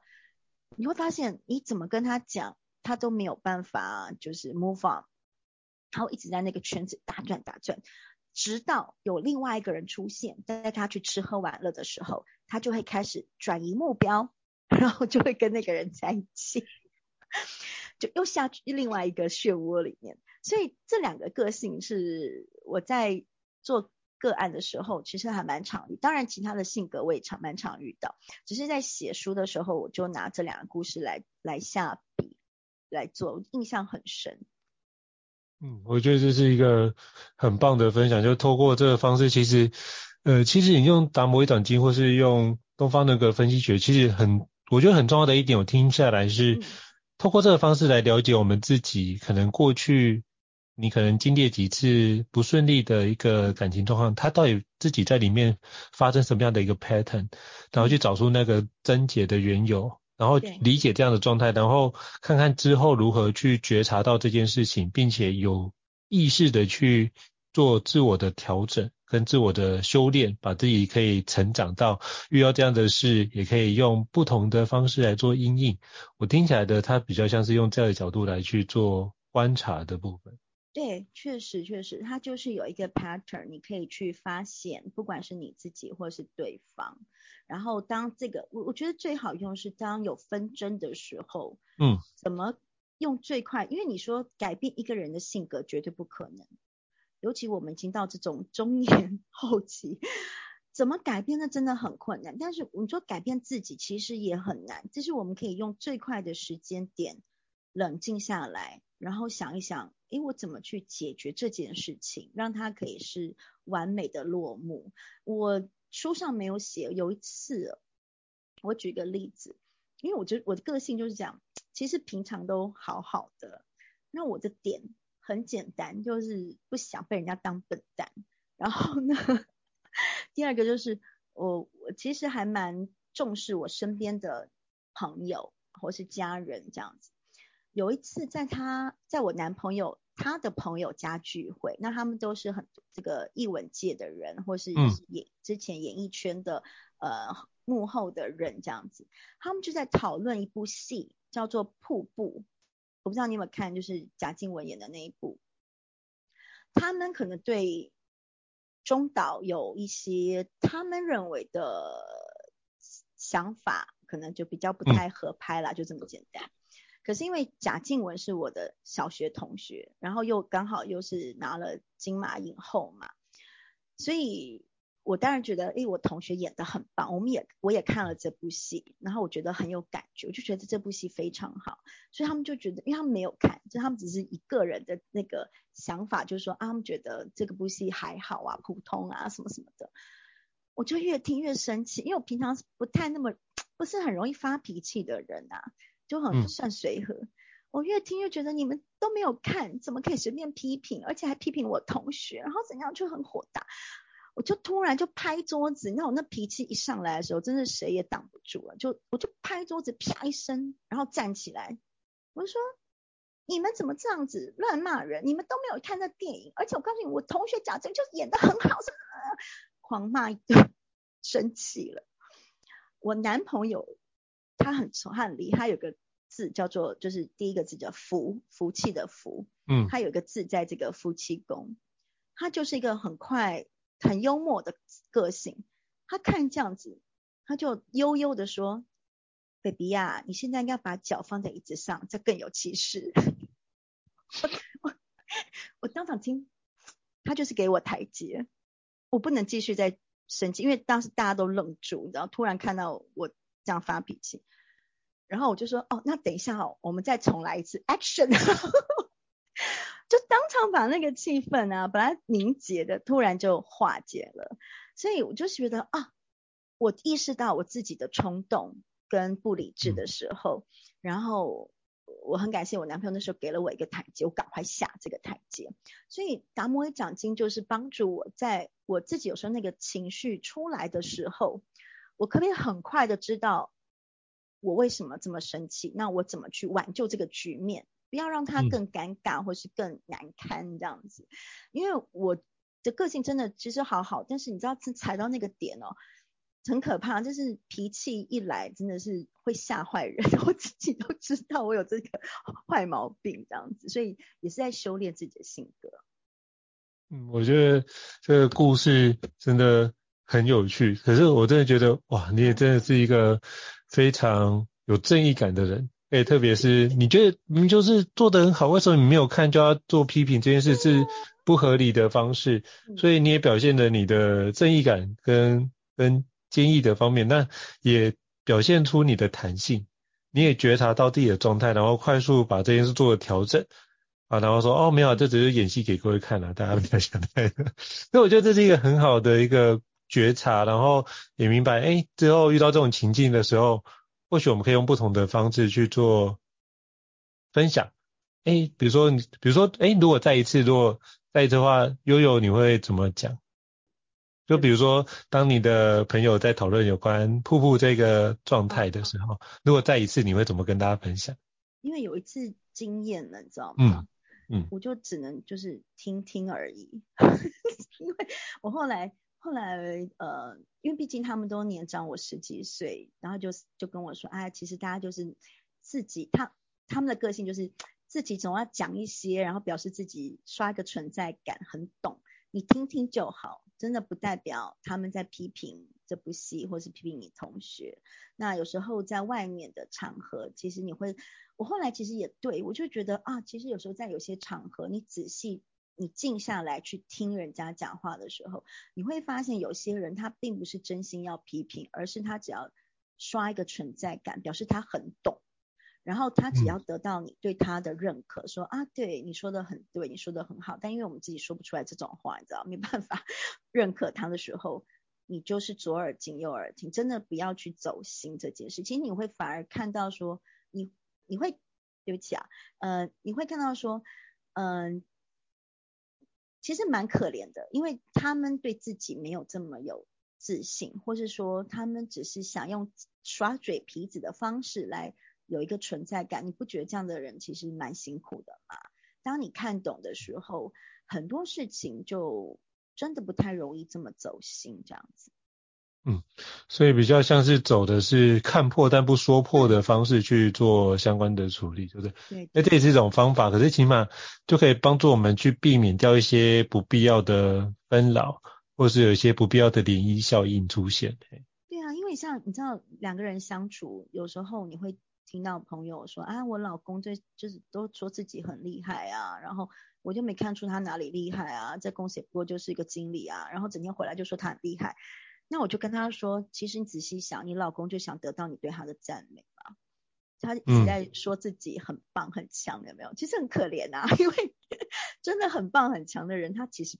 你会发现，你怎么跟他讲，他都没有办法，就是 move on，他会一直在那个圈子打转打转。直到有另外一个人出现，带他去吃喝玩乐的时候，他就会开始转移目标，然后就会跟那个人在一起，就又下去另外一个漩涡里面。所以这两个个性是我在做个案的时候，其实还蛮常遇。当然，其他的性格我也常蛮常遇到，只是在写书的时候，我就拿这两个故事来来下笔来做，印象很深。嗯，我觉得这是一个很棒的分享，就透过这个方式，其实，呃，其实你用达摩一掌经或是用东方那个分析学，其实很，我觉得很重要的一点，我听下来是，透过这个方式来了解我们自己，可能过去你可能经历几次不顺利的一个感情状况，它到底自己在里面发生什么样的一个 pattern，然后去找出那个症结的缘由。然后理解这样的状态，然后看看之后如何去觉察到这件事情，并且有意识的去做自我的调整跟自我的修炼，把自己可以成长到遇到这样的事，也可以用不同的方式来做阴影。我听起来的，它比较像是用这样的角度来去做观察的部分。对，确实确实，它就是有一个 pattern，你可以去发现，不管是你自己或是对方。然后当这个，我我觉得最好用是当有纷争的时候，嗯，怎么用最快？因为你说改变一个人的性格绝对不可能，尤其我们已经到这种中年 后期，怎么改变那真的很困难。但是你说改变自己其实也很难，就是我们可以用最快的时间点冷静下来，然后想一想。诶，我怎么去解决这件事情，让它可以是完美的落幕？我书上没有写。有一次，我举个例子，因为我觉得我的个性就是这样，其实平常都好好的。那我的点很简单，就是不想被人家当笨蛋。然后呢，第二个就是我我其实还蛮重视我身边的朋友或是家人这样子。有一次在他在我男朋友他的朋友家聚会，那他们都是很这个艺文界的人，或是演之前演艺圈的呃幕后的人这样子，他们就在讨论一部戏叫做《瀑布》，我不知道你有没有看，就是贾静雯演的那一部。他们可能对中岛有一些他们认为的想法，可能就比较不太合拍啦，就这么简单。可是因为贾静雯是我的小学同学，然后又刚好又是拿了金马影后嘛，所以我当然觉得，诶，我同学演得很棒，我们也我也看了这部戏，然后我觉得很有感觉，我就觉得这部戏非常好，所以他们就觉得，因为他们没有看，就他们只是一个人的那个想法，就是说啊，他们觉得这个部戏还好啊，普通啊，什么什么的，我就越听越生气，因为我平常不太那么不是很容易发脾气的人啊。就很算随和，嗯，我越听越觉得你们都没有看，怎么可以随便批评，而且还批评我同学，然后怎样就很火大，我就突然就拍桌子，你我那脾气一上来的时候，真的谁也挡不住了，就我就拍桌子啪一声，然后站起来，我就说你们怎么这样子乱骂人？你们都没有看那电影，而且我告诉你，我同学贾珍就是演的很好，什么 狂骂一顿，生气了，我男朋友。他很聪，他很厉害，他有个字叫做，就是第一个字叫福，福气的福。嗯，他有一个字在这个夫妻宫，他就是一个很快、很幽默的个性。他看这样子，他就悠悠的说：“baby 呀，你现在应该把脚放在椅子上，这更有气势。”我我我当场听，他就是给我台阶，我不能继续再生气，因为当时大家都愣住，然后突然看到我。这样发脾气，然后我就说哦，那等一下哦，我们再重来一次，action，就当场把那个气氛啊，本来凝结的，突然就化解了。所以我就觉得啊，我意识到我自己的冲动跟不理智的时候，然后我很感谢我男朋友那时候给了我一个台阶，我赶快下这个台阶。所以达摩的奖金就是帮助我在我自己有时候那个情绪出来的时候。我可不可以很快的知道我为什么这么生气？那我怎么去挽救这个局面，不要让他更尴尬或是更难堪这样子？因为我的个性真的其实好好，但是你知道踩到那个点哦，很可怕，就是脾气一来真的是会吓坏人，我自己都知道我有这个 坏毛病这样子，所以也是在修炼自己的性格。嗯，我觉得这个故事真的。很有趣，可是我真的觉得哇，你也真的是一个非常有正义感的人。诶，特别是你觉得明明就是做得很好，为什么你没有看就要做批评？这件事是不合理的方式，所以你也表现了你的正义感跟跟坚毅的方面，那也表现出你的弹性，你也觉察到自己的状态，然后快速把这件事做了调整啊，然后说哦，没有，这只是演戏给各位看了，大家不要想太多。所以我觉得这是一个很好的一个。觉察，然后也明白，哎，之后遇到这种情境的时候，或许我们可以用不同的方式去做分享。哎，比如说，比如说，哎，如果再一次，如果再一次的话，悠悠你会怎么讲？就比如说，当你的朋友在讨论有关瀑布这个状态的时候，如果再一次，你会怎么跟大家分享？因为有一次经验了，你知道吗？嗯嗯，我就只能就是听听而已，因为我后来。后来，呃，因为毕竟他们都年长我十几岁，然后就就跟我说，哎，其实大家就是自己，他他们的个性就是自己总要讲一些，然后表示自己刷一个存在感，很懂，你听听就好，真的不代表他们在批评这部戏，或是批评你同学。那有时候在外面的场合，其实你会，我后来其实也对，我就觉得啊，其实有时候在有些场合，你仔细。你静下来去听人家讲话的时候，你会发现有些人他并不是真心要批评，而是他只要刷一个存在感，表示他很懂，然后他只要得到你对他的认可，说啊，对，你说的很对，你说的很好，但因为我们自己说不出来这种话，你知道，没办法 认可他的时候，你就是左耳进右耳听，真的不要去走心这件事。其实你会反而看到说，你你会对不起啊，呃，你会看到说，嗯、呃，其实蛮可怜的，因为他们对自己没有这么有自信，或是说他们只是想用耍嘴皮子的方式来有一个存在感。你不觉得这样的人其实蛮辛苦的吗？当你看懂的时候，很多事情就真的不太容易这么走心这样子。嗯，所以比较像是走的是看破但不说破的方式去做相关的处理，对不对？对。那这也是一种方法，可是起码就可以帮助我们去避免掉一些不必要的纷扰，或是有一些不必要的涟漪效应出现。对啊，因为像你知道两个人相处，有时候你会。听到朋友说啊，我老公这就是都说自己很厉害啊，然后我就没看出他哪里厉害啊，在公司也不过就是一个经理啊，然后整天回来就说他很厉害，那我就跟他说，其实你仔细想，你老公就想得到你对他的赞美嘛，他一直在说自己很棒很强，有没有？其实很可怜啊，因为真的很棒很强的人，他其实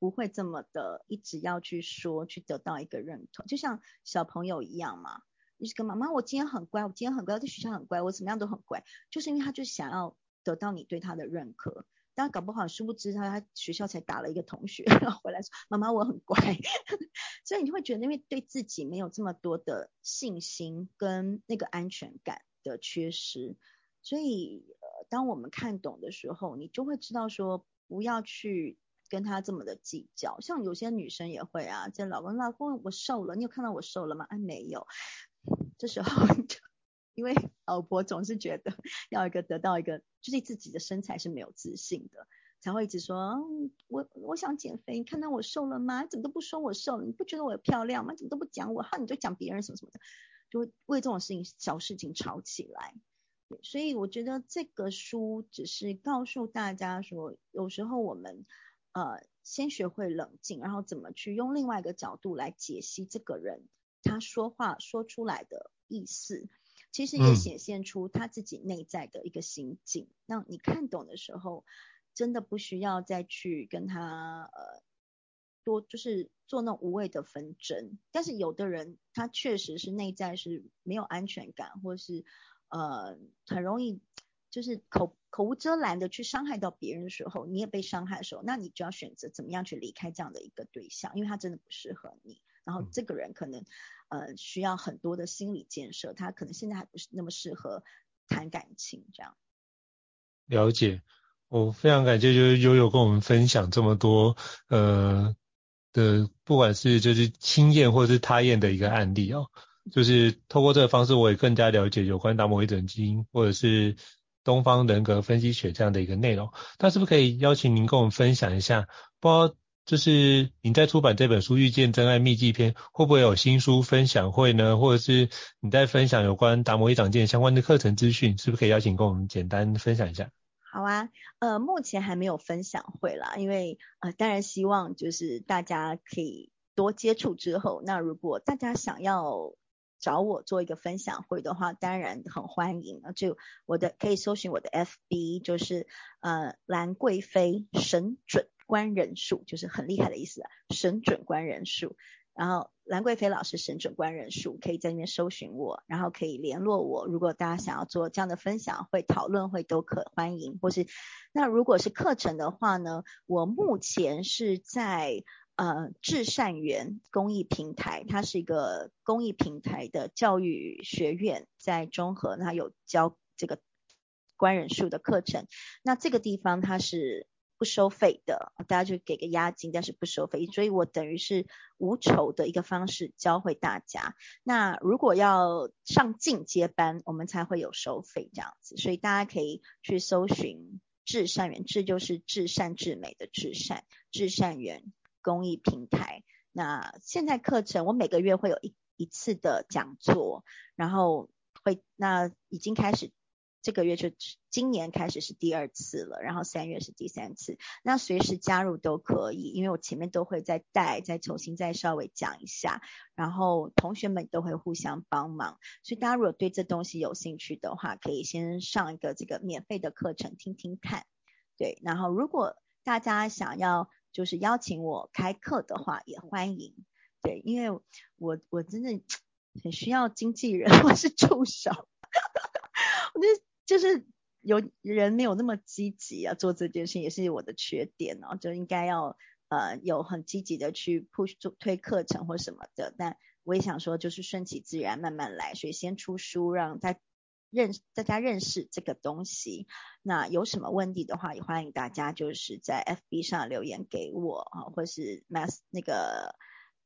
不会这么的一直要去说去得到一个认同，就像小朋友一样嘛。就是跟妈妈，我今天很乖，我今天很乖，我在学校很乖，我怎么样都很乖，就是因为他就想要得到你对他的认可。但搞不好殊不知他他学校才打了一个同学，然后回来说妈妈我很乖，所以你就会觉得因为对自己没有这么多的信心跟那个安全感的缺失，所以当我们看懂的时候，你就会知道说不要去跟他这么的计较。像有些女生也会啊，这老公老公我瘦了，你有看到我瘦了吗？哎没有。这时候 就，因为老婆总是觉得要一个得到一个，就是自己的身材是没有自信的，才会一直说，我我想减肥，你看到我瘦了吗？怎么都不说我瘦了？你不觉得我漂亮吗？怎么都不讲我？哈，你就讲别人什么什么的，就会为这种事情小事情吵起来。所以我觉得这个书只是告诉大家说，有时候我们呃先学会冷静，然后怎么去用另外一个角度来解析这个人。他说话说出来的意思，其实也显现出他自己内在的一个心境。嗯、那你看懂的时候，真的不需要再去跟他呃多就是做那种无谓的纷争。但是有的人他确实是内在是没有安全感，或是呃很容易就是口口无遮拦的去伤害到别人的时候，你也被伤害的时候，那你就要选择怎么样去离开这样的一个对象，因为他真的不适合你。然后这个人可能，呃，需要很多的心理建设，他可能现在还不是那么适合谈感情这样。了解，我非常感谢就是悠悠跟我们分享这么多，呃的，不管是就是亲验或者是他验的一个案例哦，就是透过这个方式，我也更加了解有关达摩遗诊经或者是东方人格分析学这样的一个内容。那是不是可以邀请您跟我们分享一下？不知道。就是你在出版这本书《遇见真爱秘技篇》，会不会有新书分享会呢？或者是你在分享有关达摩一掌剑相关的课程资讯，是不是可以邀请跟我们简单分享一下？好啊，呃，目前还没有分享会啦，因为呃，当然希望就是大家可以多接触之后，那如果大家想要找我做一个分享会的话，当然很欢迎。就我的可以搜寻我的 FB，就是呃兰贵妃神准。观人数就是很厉害的意思啊，神准观人数。然后兰贵妃老师神准观人数，可以在那边搜寻我，然后可以联络我。如果大家想要做这样的分享会、讨论会，都可欢迎。或是那如果是课程的话呢，我目前是在呃至善园公益平台，它是一个公益平台的教育学院，在中和，它有教这个观人数的课程。那这个地方它是。不收费的，大家就给个押金，但是不收费，所以我等于是无酬的一个方式教会大家。那如果要上进阶班，我们才会有收费这样子，所以大家可以去搜寻至善园，至就是至善至美的至善，至善园公益平台。那现在课程我每个月会有一一次的讲座，然后会那已经开始。这个月就今年开始是第二次了，然后三月是第三次。那随时加入都可以，因为我前面都会再带，再重新再稍微讲一下，然后同学们都会互相帮忙。所以大家如果对这东西有兴趣的话，可以先上一个这个免费的课程听听看。对，然后如果大家想要就是邀请我开课的话，也欢迎。对，因为我我真的很需要经纪人 或是助手，我觉得就是有人没有那么积极啊，做这件事也是我的缺点哦，就应该要呃有很积极的去 push 推课程或什么的，但我也想说就是顺其自然慢慢来，所以先出书让大认大家认识这个东西，那有什么问题的话，也欢迎大家就是在 FB 上留言给我啊，或是 Mess 那个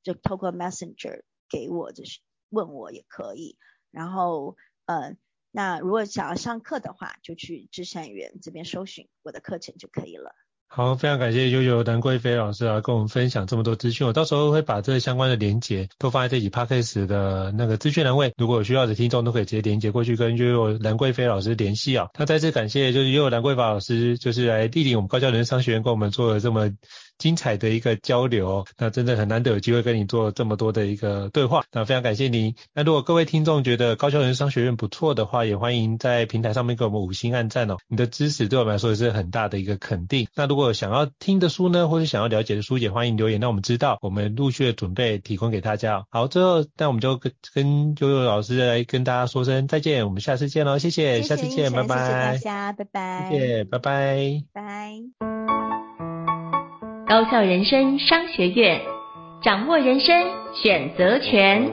就透过 Messenger 给我，就是问我也可以。然后呃，那如果想要上课的话，就去智善园这边搜寻我的课程就可以了。好，非常感谢悠悠兰贵妃老师啊，跟我们分享这么多资讯。我到时候会把这相关的连结都放在这集 Podcast 的那个资讯栏位，如果有需要的听众都可以直接连结过去跟悠悠兰贵妃老师联系啊。那再次感谢就是悠悠兰贵妃老师，就是来莅临我们高教人商学院，跟我们做了这么。精彩的一个交流，那真的很难得有机会跟你做这么多的一个对话，那非常感谢您。那如果各位听众觉得高校人商学院不错的话，也欢迎在平台上面给我们五星按赞哦。你的支持对我们来说也是很大的一个肯定。那如果想要听的书呢，或是想要了解的书，也欢迎留言让我们知道，我们陆续的准备提供给大家。好，最后那我们就跟跟悠悠老师来跟大家说声再见，我们下次见喽，谢谢，谢谢下次见，拜拜，谢谢大家，拜拜，谢谢，拜拜，拜。高校人生商学院，掌握人生选择权。